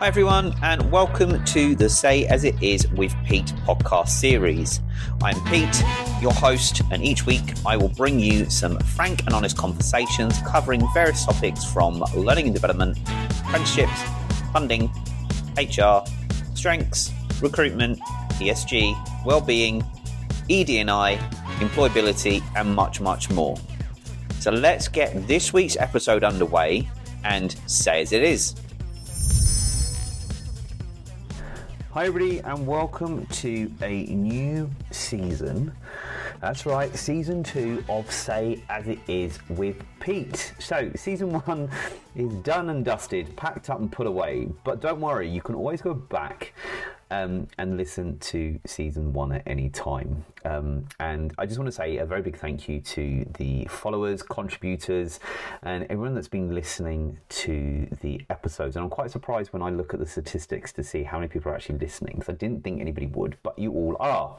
Hi, everyone, and welcome to the Say As It Is with Pete podcast series. I'm Pete, your host, and each week I will bring you some frank and honest conversations covering various topics from learning and development, apprenticeships, funding, HR, strengths, recruitment, ESG, well-being, ED&I, employability, and much, much more. So let's get this week's episode underway and say as it is. Hi, everybody, and welcome to a new season. That's right, season two of Say As It Is with Pete. So, season one is done and dusted, packed up and put away. But don't worry, you can always go back um, and listen to season one at any time. Um, and I just want to say a very big thank you to the followers, contributors, and everyone that's been listening to the episodes. And I'm quite surprised when I look at the statistics to see how many people are actually listening because I didn't think anybody would, but you all are.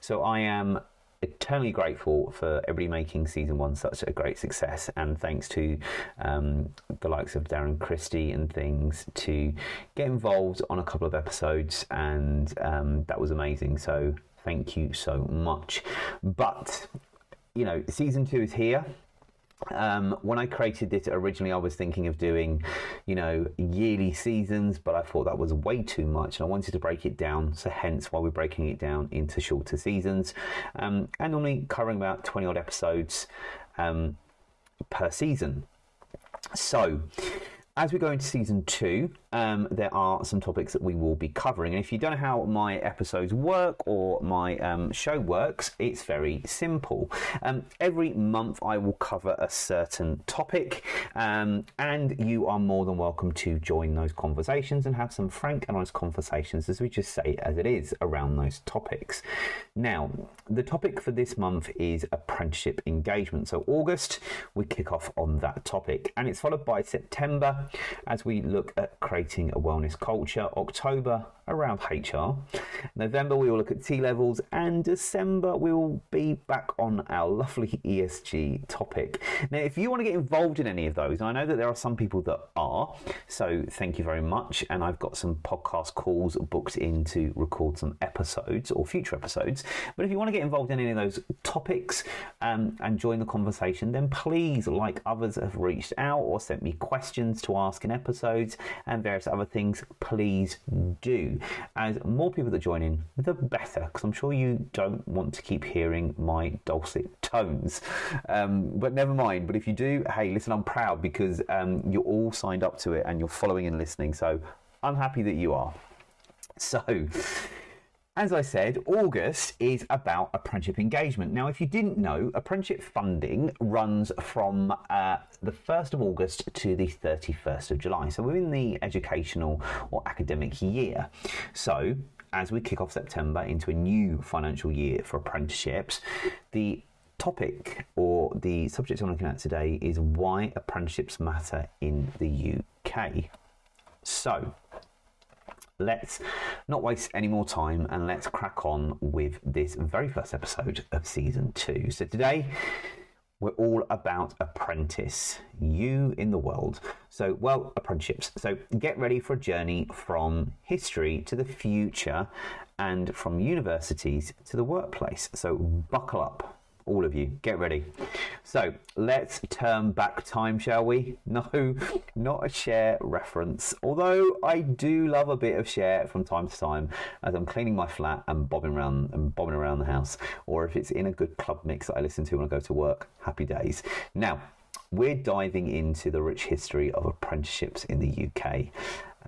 So I am eternally grateful for everybody making season one such a great success, and thanks to um, the likes of Darren Christie and things to get involved on a couple of episodes, and um, that was amazing. So thank you so much. But you know, season two is here. Um, when I created this originally, I was thinking of doing, you know, yearly seasons, but I thought that was way too much, and I wanted to break it down. So hence why we're breaking it down into shorter seasons, um, and normally covering about twenty odd episodes um, per season. So as we go into season two, um, there are some topics that we will be covering. And if you don't know how my episodes work or my um, show works, it's very simple. Um, every month, I will cover a certain topic, um, and you are more than welcome to join those conversations and have some frank and honest conversations, as we just say as it is, around those topics. Now, the topic for this month is apprenticeship engagement. So, August, we kick off on that topic, and it's followed by September as we look at creating a wellness culture. October around HR. November we will look at T levels, and December we will be back on our lovely ESG topic. Now, if you want to get involved in any of those, I know that there are some people that are, so thank you very much. And I've got some podcast calls booked in to record some episodes or future episodes. But if you want to get involved in any of those topics um, and join the conversation, then please, like others have reached out or sent me questions to ask in episodes and various other things, please do. As more people that join in, the better, because I'm sure you don't want to keep hearing my dulcet tones. Um, but never mind. But if you do, hey, listen, I'm proud because um, you're all signed up to it and you're following and listening. So I'm happy that you are. So, as I said, August is about apprenticeship engagement. Now, if you didn't know, apprenticeship funding runs from uh, the 1st of August to the 31st of July. So, we're in the educational or academic year. So, as we kick off September into a new financial year for apprenticeships, the topic or the subject I'm looking at today is why apprenticeships matter in the UK. So, let's not waste any more time and let's crack on with this very first episode of season two. So today we're all about apprentice, you in the world. So, well, apprenticeships. So, get ready for a journey from history to the future and from universities to the workplace. So, buckle up all of you. Get ready. So let's turn back time, shall we? No, not a Cher reference. Although I do love a bit of Cher from time to time as I'm cleaning my flat and bobbing around and bobbing around the house, or if it's in a good club mix that I listen to when I go to work. Happy days. Now, we're diving into the rich history of apprenticeships in the UK.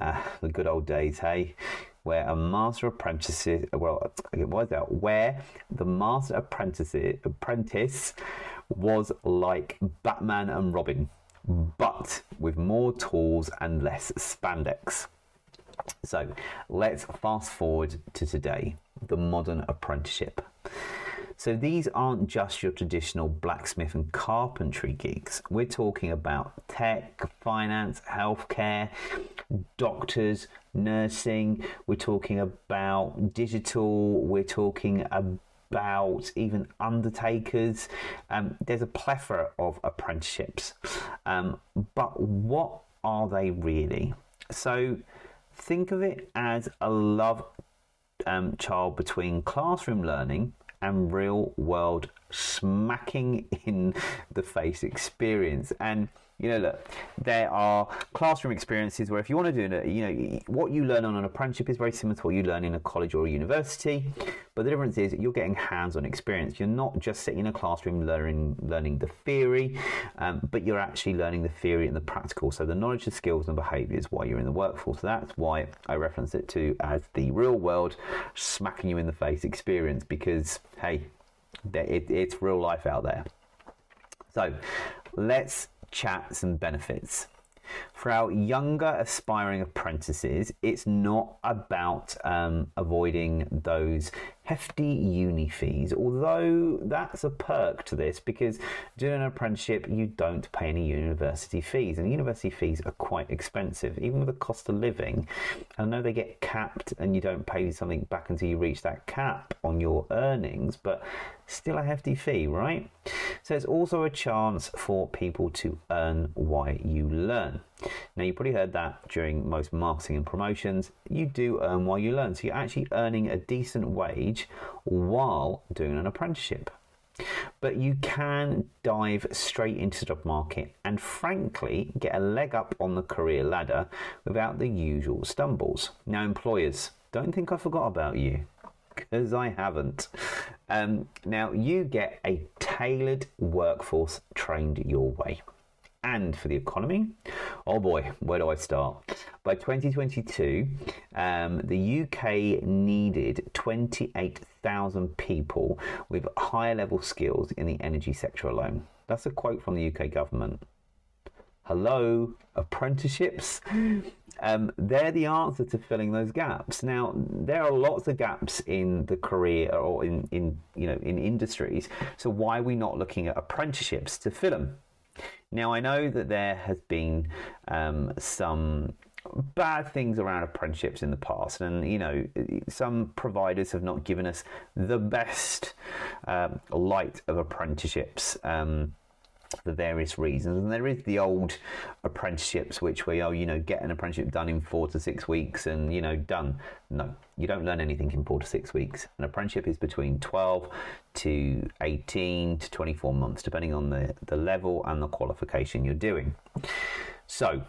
Uh, the good old days, hey? Where a master apprentice, well, what is that? Where the master apprentice apprentice was like Batman and Robin, but with more tools and less spandex. So let's fast forward to today, the modern apprenticeship. So these aren't just your traditional blacksmith and carpentry gigs. We're talking about tech, finance, healthcare, doctors, nursing. We're talking about digital. We're talking about even undertakers. Um, there's a plethora of apprenticeships. Um, but what are they really? So think of it as a love um, child between classroom learning and real world smacking in the face experience. And you know, look, there are classroom experiences where if you want to do you know, what you learn on an apprenticeship is very similar to what you learn in a college or a university. But the difference is you're getting hands-on experience. You're not just sitting in a classroom learning learning the theory, um, but you're actually learning the theory and the practical. So the knowledge, the skills, and behaviours while you're in the workforce. So that's why I reference it to as the real world smacking you in the face experience. Because hey, it, it's real life out there. So let's chat and benefits. For our younger aspiring apprentices, it's not about um, avoiding those hefty uni fees, although that's a perk to this because doing an apprenticeship, you don't pay any university fees, and university fees are quite expensive, even with the cost of living. I know they get capped and you don't pay something back until you reach that cap on your earnings, but still a hefty fee, right? So it's also a chance for people to earn while you learn. Now, you probably heard that during most marketing and promotions. You do earn while you learn. So you're actually earning a decent wage while doing an apprenticeship. But you can dive straight into the job market and, frankly, get a leg up on the career ladder without the usual stumbles. Now, employers, don't think I forgot about you because I haven't. Um, now, you get a tailored workforce trained your way and for the economy? Oh boy, where do I start? By 2022, um, the UK needed 28,000 people with higher level skills in the energy sector alone. That's a quote from the UK government. Hello, apprenticeships. Um, they're the answer to filling those gaps. Now, there are lots of gaps in the career or in, in you know in industries. So why are we not looking at apprenticeships to fill them? Now, I know that there has been um, some bad things around apprenticeships in the past, and you know, some providers have not given us the best um, light of apprenticeships. Um, for various reasons. And there is the old apprenticeships, which we, are, you know, get an apprenticeship done in four to six weeks and, you know, done. No, you don't learn anything in four to six weeks. An apprenticeship is between 12 to 18 to 24 months, depending on the, the level and the qualification you're doing. So,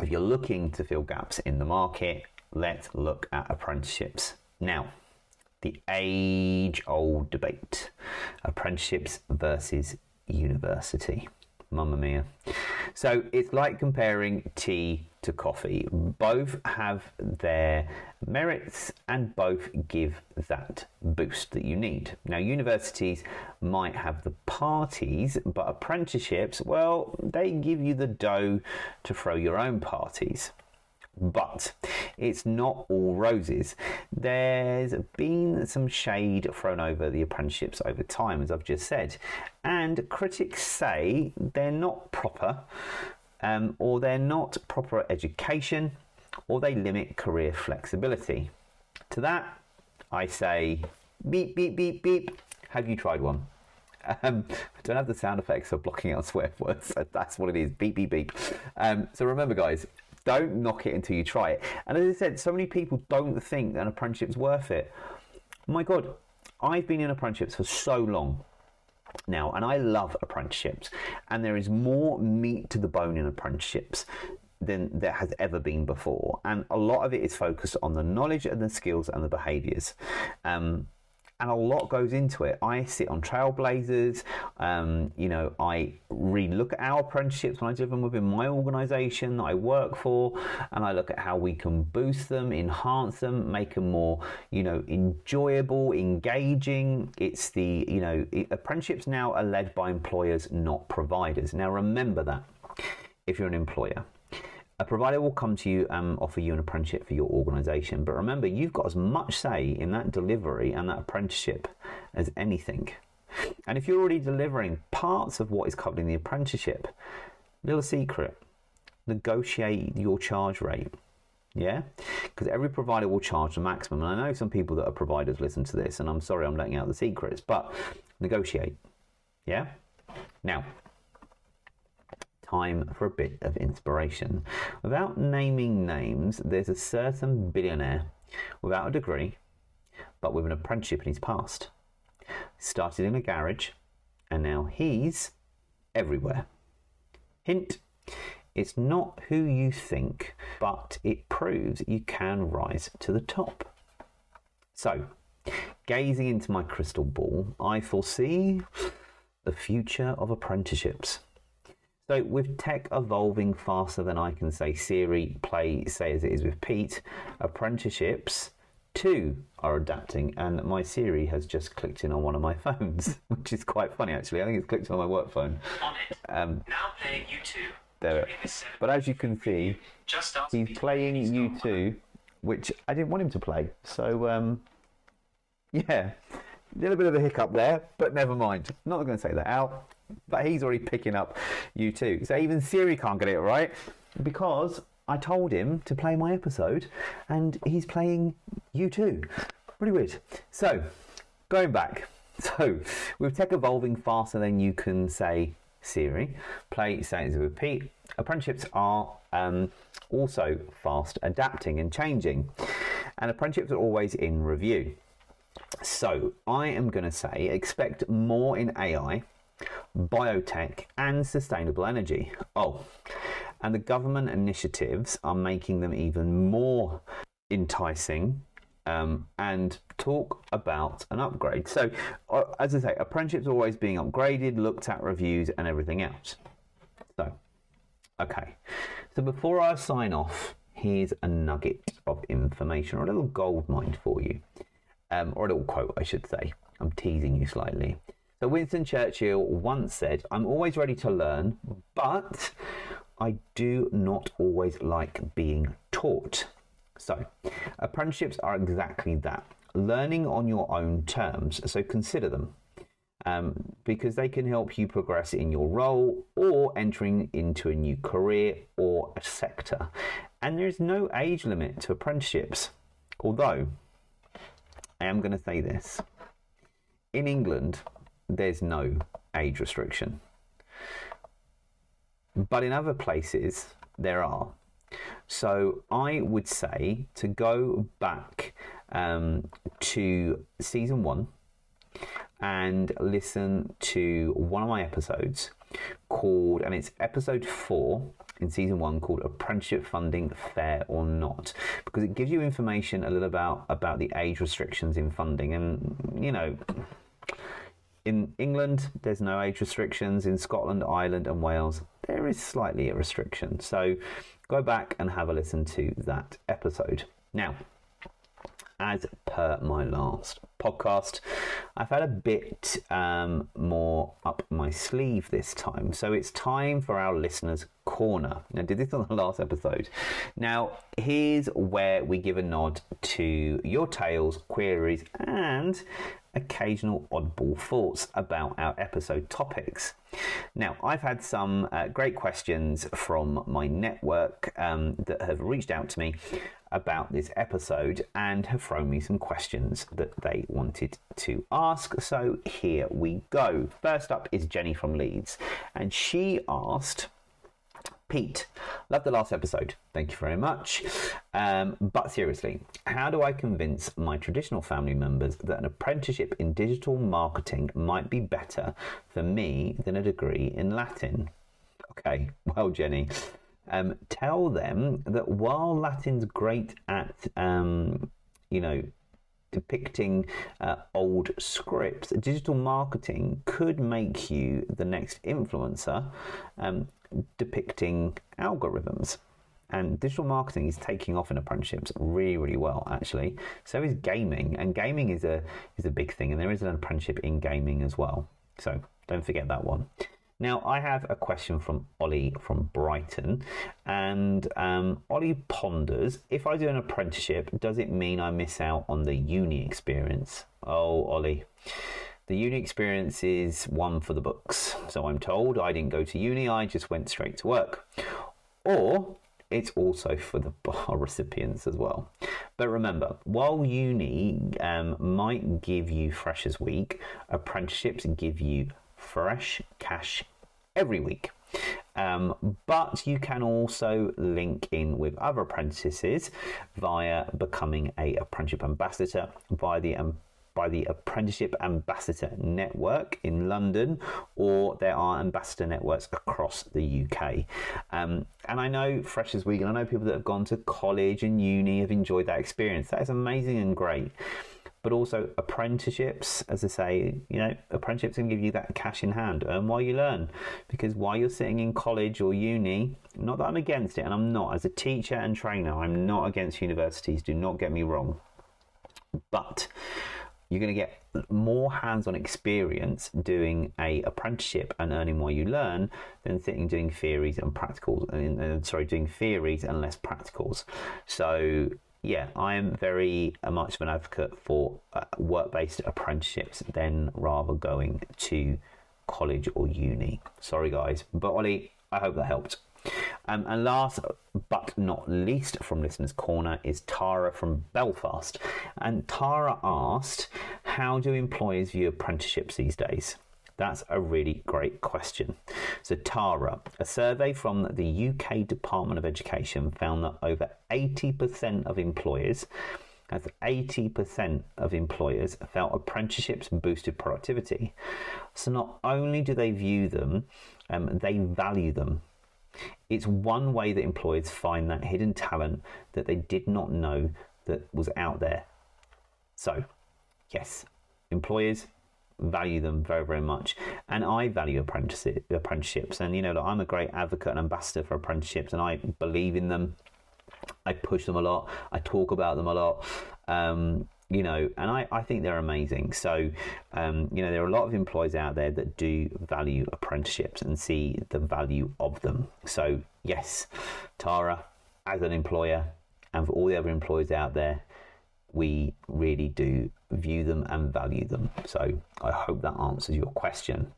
if you're looking to fill gaps in the market, let's look at apprenticeships. Now, the age old debate apprenticeships versus university. Mamma mia. So it's like comparing tea to coffee. Both have their merits and both give that boost that you need. Now, universities might have the parties, but apprenticeships, well, they give you the dough to throw your own parties. But it's not all roses. There's been some shade thrown over the apprenticeships over time, as I've just said, and critics say they're not proper, um, or they're not proper education, or they limit career flexibility. To that, I say beep, beep, beep, beep. Have you tried one? Um, I don't have the sound effects for blocking out swear words. That's what it is. Beep, beep, beep. Um, so remember, guys, don't knock it until you try it. And as I said, so many people don't think an apprenticeship's worth it. My God, I've been in apprenticeships for so long now, and I love apprenticeships. And there is more meat to the bone in apprenticeships than there has ever been before. And a lot of it is focused on the knowledge and the skills and the behaviours. Um, and a lot goes into it. I sit on Trailblazers. Um, you know, I re-look at our apprenticeships when I do them within my organisation that I work for, and I look at how we can boost them, enhance them, make them more, you know, enjoyable, engaging. It's the, you know, apprenticeships now are led by employers, not providers. Now remember that if you're an employer. A provider will come to you and offer you an apprenticeship for your organisation. But remember, you've got as much say in that delivery and that apprenticeship as anything. And if you're already delivering parts of what is covered in the apprenticeship, little secret negotiate your charge rate. Yeah? Because every provider will charge the maximum. And I know some people that are providers listen to this, and I'm sorry I'm letting out the secrets, but negotiate. Yeah? Now, time for a bit of inspiration. Without naming names, there's a certain billionaire without a degree, but with an apprenticeship in his past. Started in a garage, and now he's everywhere. Hint it's not who you think, but it proves you can rise to the top. So, gazing into my crystal ball, I foresee the future of apprenticeships. So, with tech evolving faster than I can say Siri, play, say as it is with Pete, apprenticeships too are adapting, and my Siri has just clicked in on one of my phones, which is quite funny actually. I think it's clicked on my work phone. On it. Um, Now playing U2. there. But as you can see, he's playing U2, which I didn't want him to play. So, um, yeah, a little bit of a hiccup there, but never mind. Not going to say that out. But he's already picking up U2. So even Siri can't get it right because I told him to play my episode, and he's playing U2. Pretty weird. So, going back. So, with tech evolving faster than you can say Siri, play with Pete, apprenticeships are um, also fast adapting and changing. And apprenticeships are always in review. So, I am going to say expect more in AI, biotech, and sustainable energy. Oh, and the government initiatives are making them even more enticing um, and talk about an upgrade. So, uh, as I say, apprenticeships always being upgraded, looked at, reviews, and everything else. So, okay. So, before I sign off, here's a nugget of information or a little gold mine for you, um, or a little quote, I should say. I'm teasing you slightly. So, Winston Churchill once said, I'm always ready to learn, but I do not always like being taught. So, apprenticeships are exactly that learning on your own terms. So, consider them um, because they can help you progress in your role or entering into a new career or a sector. And there is no age limit to apprenticeships. Although, I am going to say this in England, there's no age restriction. But in other places, there are. So I would say to go back um, to season one and listen to one of my episodes called, and it's episode four in season one called Apprenticeship Funding Fair or Not, because it gives you information a little about about the age restrictions in funding, and you know. In England, there's no age restrictions. In Scotland, Ireland, and Wales, there is slightly a restriction. So go back and have a listen to that episode. Now, as per my last podcast, I've had a bit um, more up my sleeve this time. So it's time for our listeners' corner. I did this on the last episode. Now, here's where we give a nod to your tales, queries, and occasional oddball thoughts about our episode topics. Now, I've had some uh, great questions from my network um, that have reached out to me about this episode and have thrown me some questions that they wanted to ask. So here we go. First up is Jenny from Leeds, and she asked. Pete, love the last episode. Thank you very much. Um, but seriously, how do I convince my traditional family members that an apprenticeship in digital marketing might be better for me than a degree in Latin? Okay, well, Jenny, um, tell them that while Latin's great at, um, you know, depicting uh, old scripts, digital marketing could make you the next influencer um, depicting algorithms. And digital marketing is taking off in apprenticeships really, really well, actually. So is gaming, and gaming is a is a big thing, and there is an apprenticeship in gaming as well. So don't forget that one. Now, I have a question from Ollie from Brighton, and um, Ollie ponders if I do an apprenticeship, does it mean I miss out on the uni experience? Oh, Ollie. The uni experience is one for the books. So I'm told I didn't go to uni, I just went straight to work. Or it's also for the bar recipients as well. But remember, while uni um, might give you Freshers Week, apprenticeships give you fresh cash every week. Um, but you can also link in with other apprentices via becoming a apprenticeship ambassador via the um, by the Apprenticeship Ambassador Network in London, or there are ambassador networks across the UK. Um, and I know Freshers Week, and I know people that have gone to college and uni have enjoyed that experience. That is amazing and great. But also apprenticeships, as I say, you know, apprenticeships can give you that cash in hand. Earn while you learn, because while you're sitting in college or uni, not that I'm against it, and I'm not. As a teacher and trainer, I'm not against universities. Do not get me wrong. But you're going to get more hands-on experience doing a apprenticeship and earning while you learn than sitting doing theories and practicals and uh, sorry doing theories and less practicals. So yeah i am very uh, much of an advocate for uh, work-based apprenticeships than rather going to college or uni. Sorry guys but ollie i hope that helped um, and last but not least from Listener's Corner is Tara from Belfast. And Tara asked, How do employers view apprenticeships these days? That's a really great question. So, Tara, a survey from the UK Department of Education found that over 80% of employers as 80% of employers felt apprenticeships boosted productivity. So, not only do they view them, um, they value them. It's one way that employers find that hidden talent that they did not know that was out there. So, yes, employers value them very, very much. And I value apprenticeships. And, you know, I'm a great advocate and ambassador for apprenticeships, and I believe in them. I push them a lot. I talk about them a lot. Um, you know, and I, I think they're amazing. So, um, you know, there are a lot of employers out there that do value apprenticeships and see the value of them. So, yes, Tara, as an employer, and for all the other employers out there, we really do view them and value them. So, I hope that answers your question.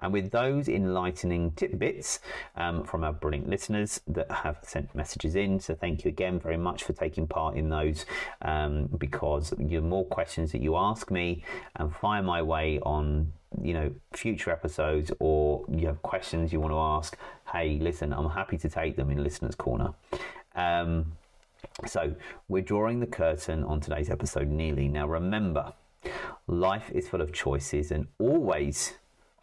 And with those enlightening tidbits um, from our brilliant listeners that have sent messages in, so thank you again very much for taking part in those um, because the more questions that you ask me and find my way on you know future episodes or you have questions you want to ask hey listen i'm happy to take them in listeners corner. Um, so we're drawing the curtain on today's episode nearly. Now remember life is full of choices and always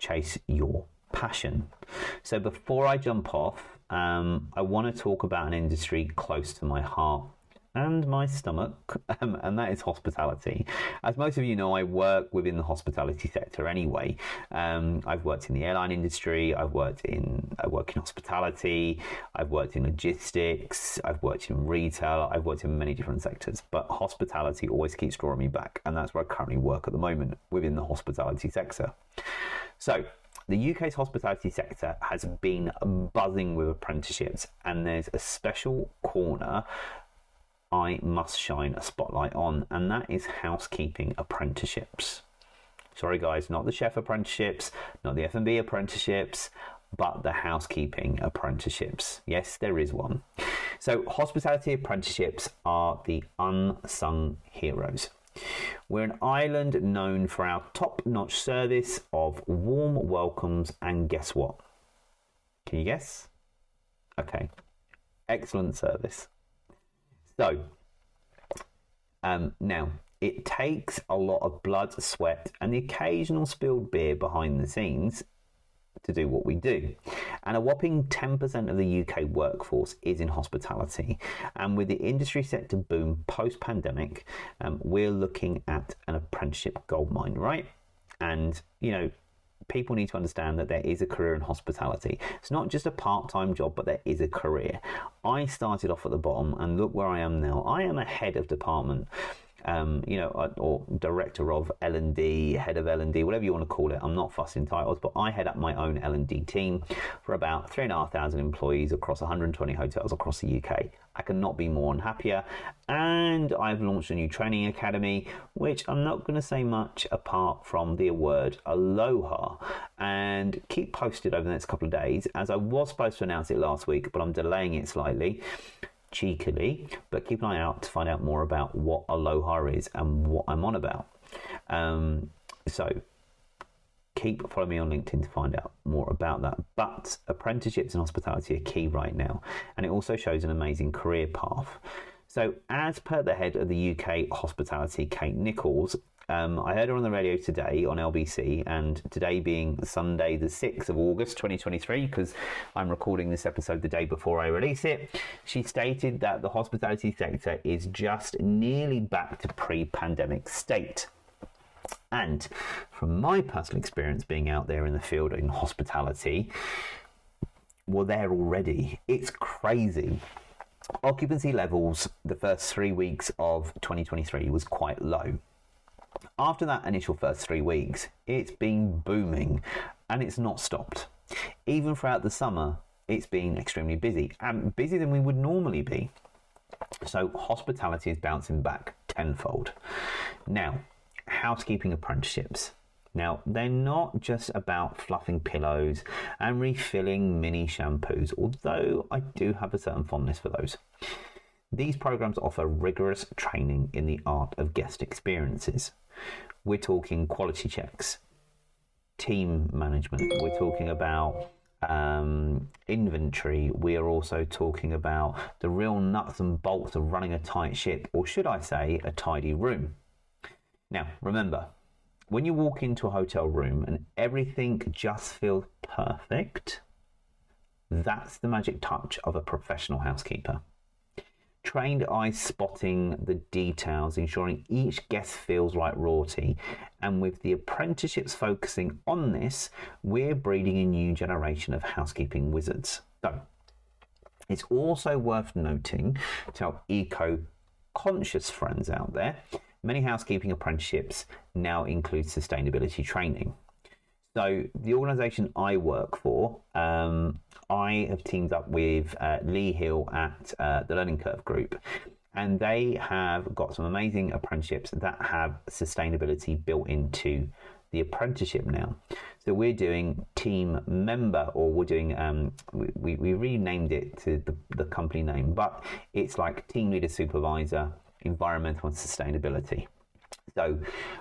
chase your passion. So before I jump off, um, I want to talk about an industry close to my heart and my stomach, um, and that is hospitality. As most of you know, I work within the hospitality sector anyway. Um, I've worked in the airline industry, I've worked in I work in hospitality, I've worked in logistics, I've worked in retail, I've worked in many different sectors. But hospitality always keeps drawing me back, and that's where I currently work at the moment within the hospitality sector. So, the UK's hospitality sector has been buzzing with apprenticeships, and there's a special corner I must shine a spotlight on, and that is housekeeping apprenticeships. Sorry, guys, not the chef apprenticeships, not the F&B apprenticeships, but the housekeeping apprenticeships. Yes, there is one. So, hospitality apprenticeships are the unsung heroes. We're an island known for our top notch service of warm welcomes, and guess what? Can you guess? Okay, excellent service. So, um, now it takes a lot of blood, sweat, and the occasional spilled beer behind the scenes to do what we do. And a whopping 10% of the UK workforce is in hospitality. And with the industry set to boom post pandemic, um, we're looking at an apprenticeship goldmine, right? And, you know, people need to understand that there is a career in hospitality. It's not just a part time job, but there is a career. I started off at the bottom and look where I am now. I am a head of department um, you know, uh, or director of L and D, head of L and D, whatever you want to call it. I'm not fussing titles, but I head up my own L and D team for about three and a half thousand employees across 120 hotels across the UK. I cannot be more unhappier. And I've launched a new training academy, which I'm not going to say much apart from the word aloha. And keep posted over the next couple of days, as I was supposed to announce it last week, but I'm delaying it slightly cheekily, but keep an eye out to find out more about what Aloha is and what I'm on about. Um, so keep following me on LinkedIn to find out more about that. But apprenticeships in hospitality are key right now, and it also shows an amazing career path. So, as per the head of the UK hospitality, Kate Nicholls, um, I heard her on the radio today on LBC, and today being Sunday, the 6th of August 2023, because I'm recording this episode the day before I release it, she stated that the hospitality sector is just nearly back to pre pandemic state. And from my personal experience being out there in the field in hospitality, we're there already. It's crazy. Occupancy levels the first three weeks of 2023 was quite low. After that initial first three weeks, it's been booming and it's not stopped. Even throughout the summer, it's been extremely busy and busier than we would normally be. So, hospitality is bouncing back tenfold. Now, housekeeping apprenticeships. Now, they're not just about fluffing pillows and refilling mini shampoos, although I do have a certain fondness for those. These programs offer rigorous training in the art of guest experiences. We're talking quality checks, team management, we're talking about um, inventory, we are also talking about the real nuts and bolts of running a tight ship, or should I say, a tidy room. Now, remember, when you walk into a hotel room and everything just feels perfect, that's the magic touch of a professional housekeeper. Trained eyes spotting the details, ensuring each guest feels like royalty. And with the apprenticeships focusing on this, we're breeding a new generation of housekeeping wizards. So, it's also worth noting to our eco conscious friends out there Many housekeeping apprenticeships now include sustainability training. So, the organisation I work for, um, I have teamed up with uh, Lee Hill at uh, the Learning Curve Group, and they have got some amazing apprenticeships that have sustainability built into the apprenticeship now. So we're doing team member, or we're doing um, we, we renamed it to the, the company name, but it's like team leader supervisor, environmental and sustainability. So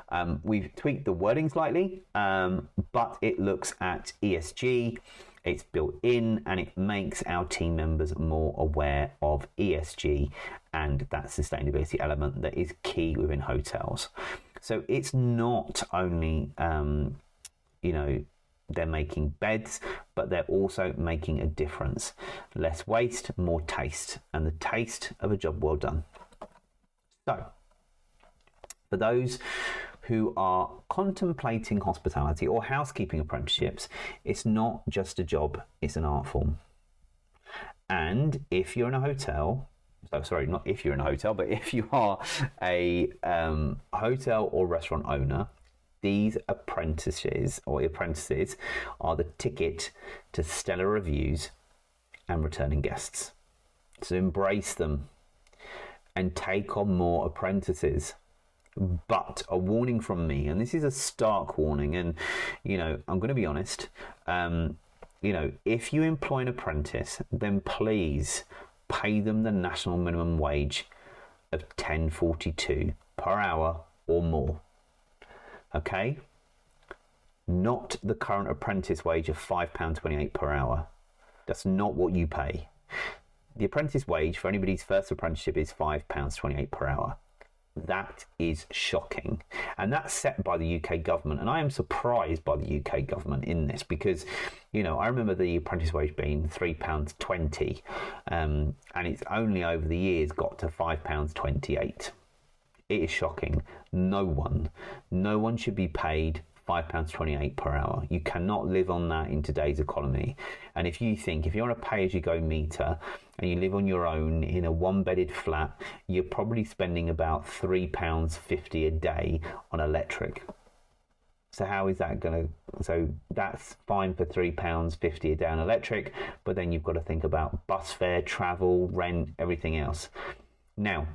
um, we've tweaked the wording slightly, um, but it looks at ESG. It's built in and it makes our team members more aware of ESG and that sustainability element that is key within hotels. So it's not only, um, you know, they're making beds, but they're also making a difference. Less waste, more taste, and the taste of a job well done. So, for those who are contemplating hospitality or housekeeping apprenticeships, it's not just a job, it's an art form. And if you're in a hotel, so sorry, not if you're in a hotel, but if you are a um, hotel or restaurant owner, these apprentices or apprentices are the ticket to stellar reviews and returning guests. So embrace them and take on more apprentices. But a warning from me, and this is a stark warning, and you know, I'm going to be honest. Um, you know, if you employ an apprentice, then please pay them the national minimum wage of 10.42 per hour or more. Okay? Not the current apprentice wage of £5.28 per hour. That's not what you pay. The apprentice wage for anybody's first apprenticeship is £5.28 per hour. That is shocking. And that's set by the UK government. And I am surprised by the UK government in this because, you know, I remember the apprentice wage being £3.20 um, and it's only over the years got to £5.28. It is shocking. No one, no one should be paid £5.28 per hour. You cannot live on that in today's economy. And if you think, if you're on a pay as you go meter and you live on your own in a one bedded flat, you're probably spending about £3.50 a day on electric. So how is that going to? So that's fine for three pounds fifty a day on electric, but then you've got to think about bus fare, travel, rent, everything else. Now,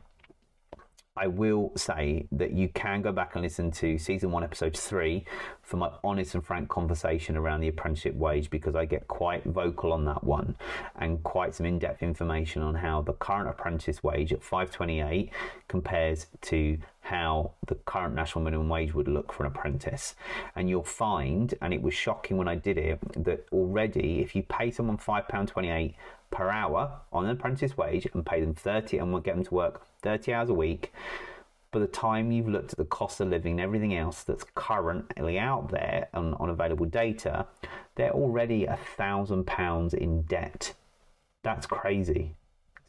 I will say that you can go back and listen to season one, episode three for my honest and frank conversation around the apprenticeship wage because I get quite vocal on that one and quite some in-depth information on how the current apprentice wage at 528 compares to how the current national minimum wage would look for an apprentice. And you'll find, and it was shocking when I did it, that already if you pay someone £5.28 per hour on an apprentice wage and pay them 30 and we'll get them to work 30 hours a week, by the time you've looked at the cost of living and everything else that's currently out there on, on available data, they're already a thousand pounds in debt. That's crazy.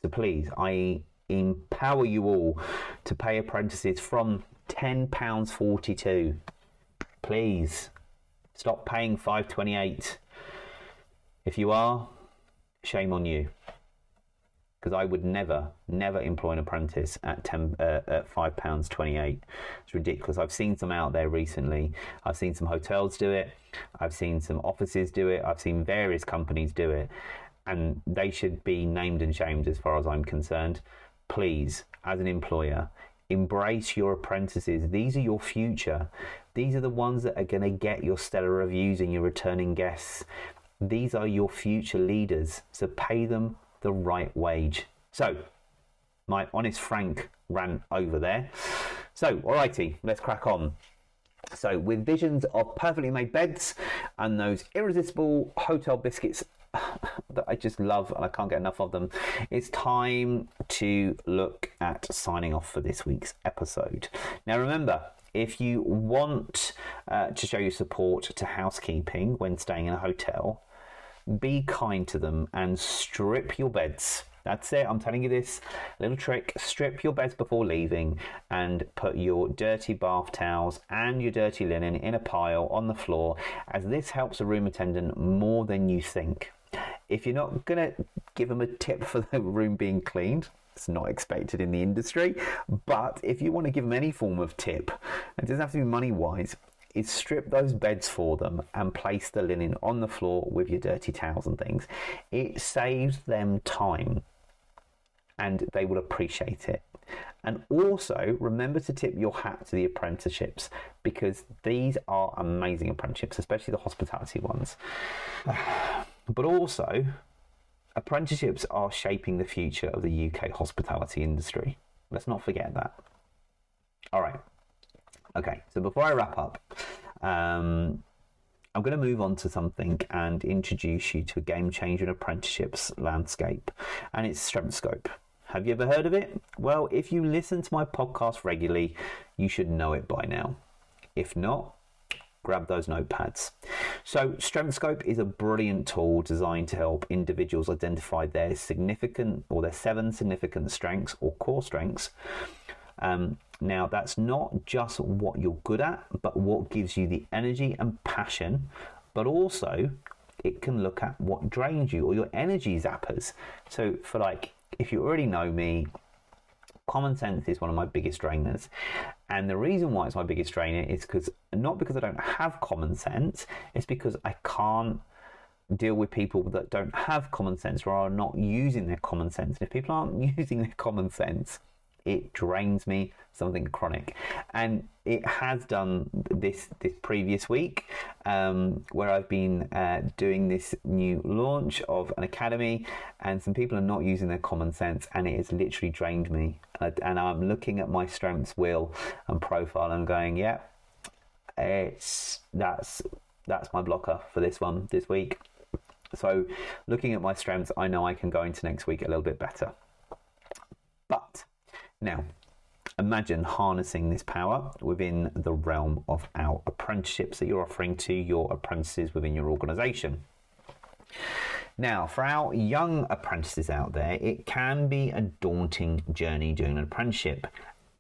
So please, I empower you all to pay apprentices from £10.42. Please stop paying 528. If you are, shame on you. Because I would never, never employ an apprentice at ten uh, at five pounds twenty eight. It's ridiculous. I've seen some out there recently. I've seen some hotels do it. I've seen some offices do it. I've seen various companies do it, and they should be named and shamed as far as I'm concerned please, as an employer, embrace your apprentices. These are your future. These are the ones that are going to get your stellar reviews and your returning guests. These are your future leaders. So pay them the right wage. So, my honest Frank ran over there. So, alrighty, let's crack on. So, with visions of perfectly made beds and those irresistible hotel biscuits that I just love and I can't get enough of them. It's time to look at signing off for this week's episode. Now, remember, if you want uh, to show your support to housekeeping when staying in a hotel, be kind to them and strip your beds. That's it. I'm telling you this little trick. Strip your beds before leaving and put your dirty bath towels and your dirty linen in a pile on the floor, as this helps a room attendant more than you think. If you're not going to give them a tip for the room being cleaned, it's not expected in the industry. But if you want to give them any form of tip, it doesn't have to be money wise, is strip those beds for them and place the linen on the floor with your dirty towels and things. It saves them time and they will appreciate it. And also remember to tip your hat to the apprenticeships because these are amazing apprenticeships, especially the hospitality ones. But also, apprenticeships are shaping the future of the UK hospitality industry. Let's not forget that. All right. Okay, so before I wrap up, um, I'm going to move on to something and introduce you to a game changer in apprenticeships landscape, and it's StrengthScope. Have you ever heard of it? Well, if you listen to my podcast regularly, you should know it by now. If not, grab those notepads. So, StrengthScope is a brilliant tool designed to help individuals identify their significant or their seven significant strengths or core strengths. Um, now, that's not just what you're good at, but what gives you the energy and passion, but also it can look at what drains you or your energy zappers. So, for like, if you already know me, common sense is one of my biggest drainers. And the reason why it's my biggest drainer is because not because I don't have common sense, it's because I can't deal with people that don't have common sense or are not using their common sense. And if people aren't using their common sense, it drains me something chronic. And it has done this this previous week um, where I've been uh, doing this new launch of an academy and some people are not using their common sense and it has literally drained me. And I'm looking at my strengths wheel and profile and going yeah it's that's that's my blocker for this one this week. So looking at my strengths I know I can go into next week a little bit better. But now, imagine harnessing this power within the realm of our apprenticeships that you're offering to your apprentices within your organisation. Now, for our young apprentices out there, it can be a daunting journey doing an apprenticeship,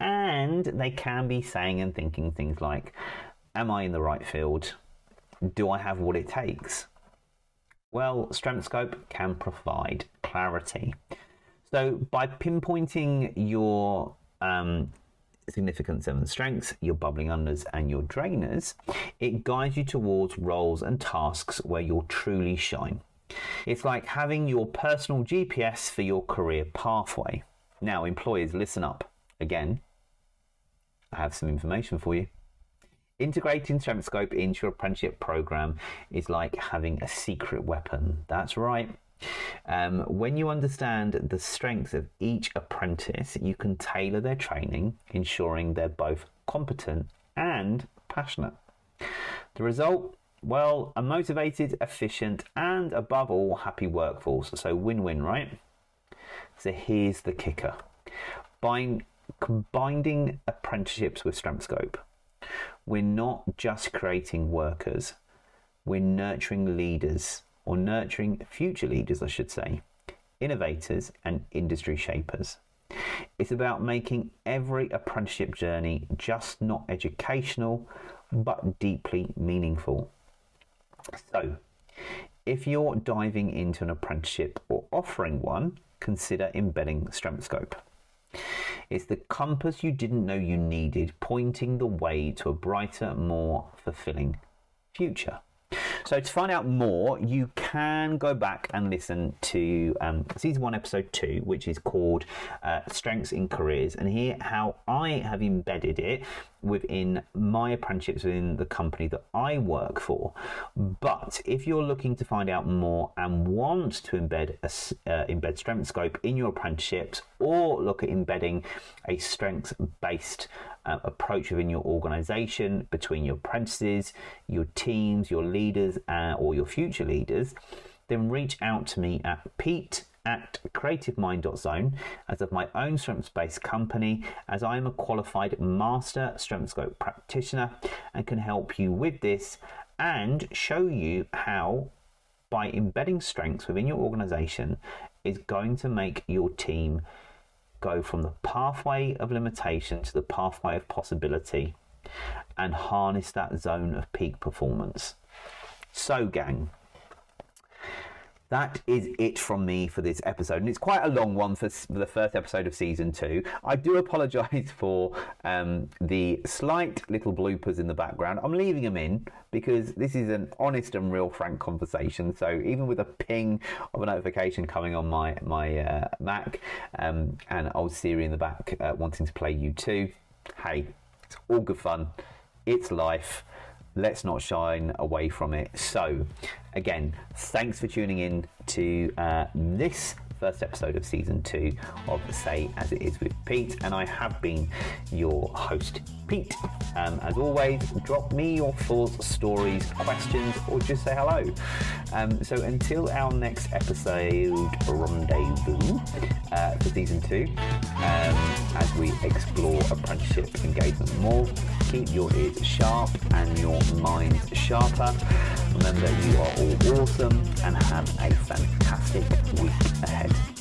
and they can be saying and thinking things like, Am I in the right field? Do I have what it takes? Well, StrengthScope can provide clarity. So by pinpointing your um, significant seven strengths, your bubbling unders, and your drainers, it guides you towards roles and tasks where you'll truly shine. It's like having your personal GPS for your career pathway. Now, employers, listen up. Again, I have some information for you. Integrating StrengthScope into your apprenticeship program is like having a secret weapon. That's right. Um, when you understand the strengths of each apprentice, you can tailor their training, ensuring they're both competent and passionate. The result? Well, a motivated, efficient, and above all, happy workforce. So win win, right? So here's the kicker by combining apprenticeships with StrengthScope, we're not just creating workers, we're nurturing leaders, or nurturing future leaders, I should say, innovators and industry shapers. It's about making every apprenticeship journey just not educational, but deeply meaningful. So, if you're diving into an apprenticeship or offering one, consider embedding StrengthScope. It's the compass you didn't know you needed, pointing the way to a brighter, more fulfilling future. So to find out more, you can go back and listen to um, season one, episode two, which is called uh, Strengths in Careers, and hear how I have embedded it within my apprenticeships within the company that I work for. But if you're looking to find out more and want to embed a, uh, embed StrengthScope in your apprenticeships, or look at embedding a strengths based uh, approach within your organization between your apprentices, your teams, your leaders, uh, or your future leaders, then reach out to me at Pete at creativemind.zone as of my own strengths based company, as I am a qualified master StrengthScope practitioner and can help you with this and show you how, by embedding strengths within your organization, is going to make your team go from the pathway of limitation to the pathway of possibility and harness that zone of peak performance. So, gang, that is it from me for this episode. And it's quite a long one for, for the first episode of season two. I do apologise for um, the slight little bloopers in the background. I'm leaving them in because this is an honest and real frank conversation. So even with a ping of a notification coming on my, my uh, Mac um, and old Siri in the back uh, wanting to play U2, hey, it's all good fun. It's life let's not shine away from it. So, again, thanks for tuning in to uh, this first episode of season two of Say As It Is with Pete, and I have been your host, Pete. Um, as always, drop me your thoughts, stories, questions, or just say hello. Um, so until our next episode rendezvous uh, for season two, um, as we explore apprenticeship engagement more, keep your ears sharp and your minds sharper. Remember, you are all awesome and have a fantastic week ahead.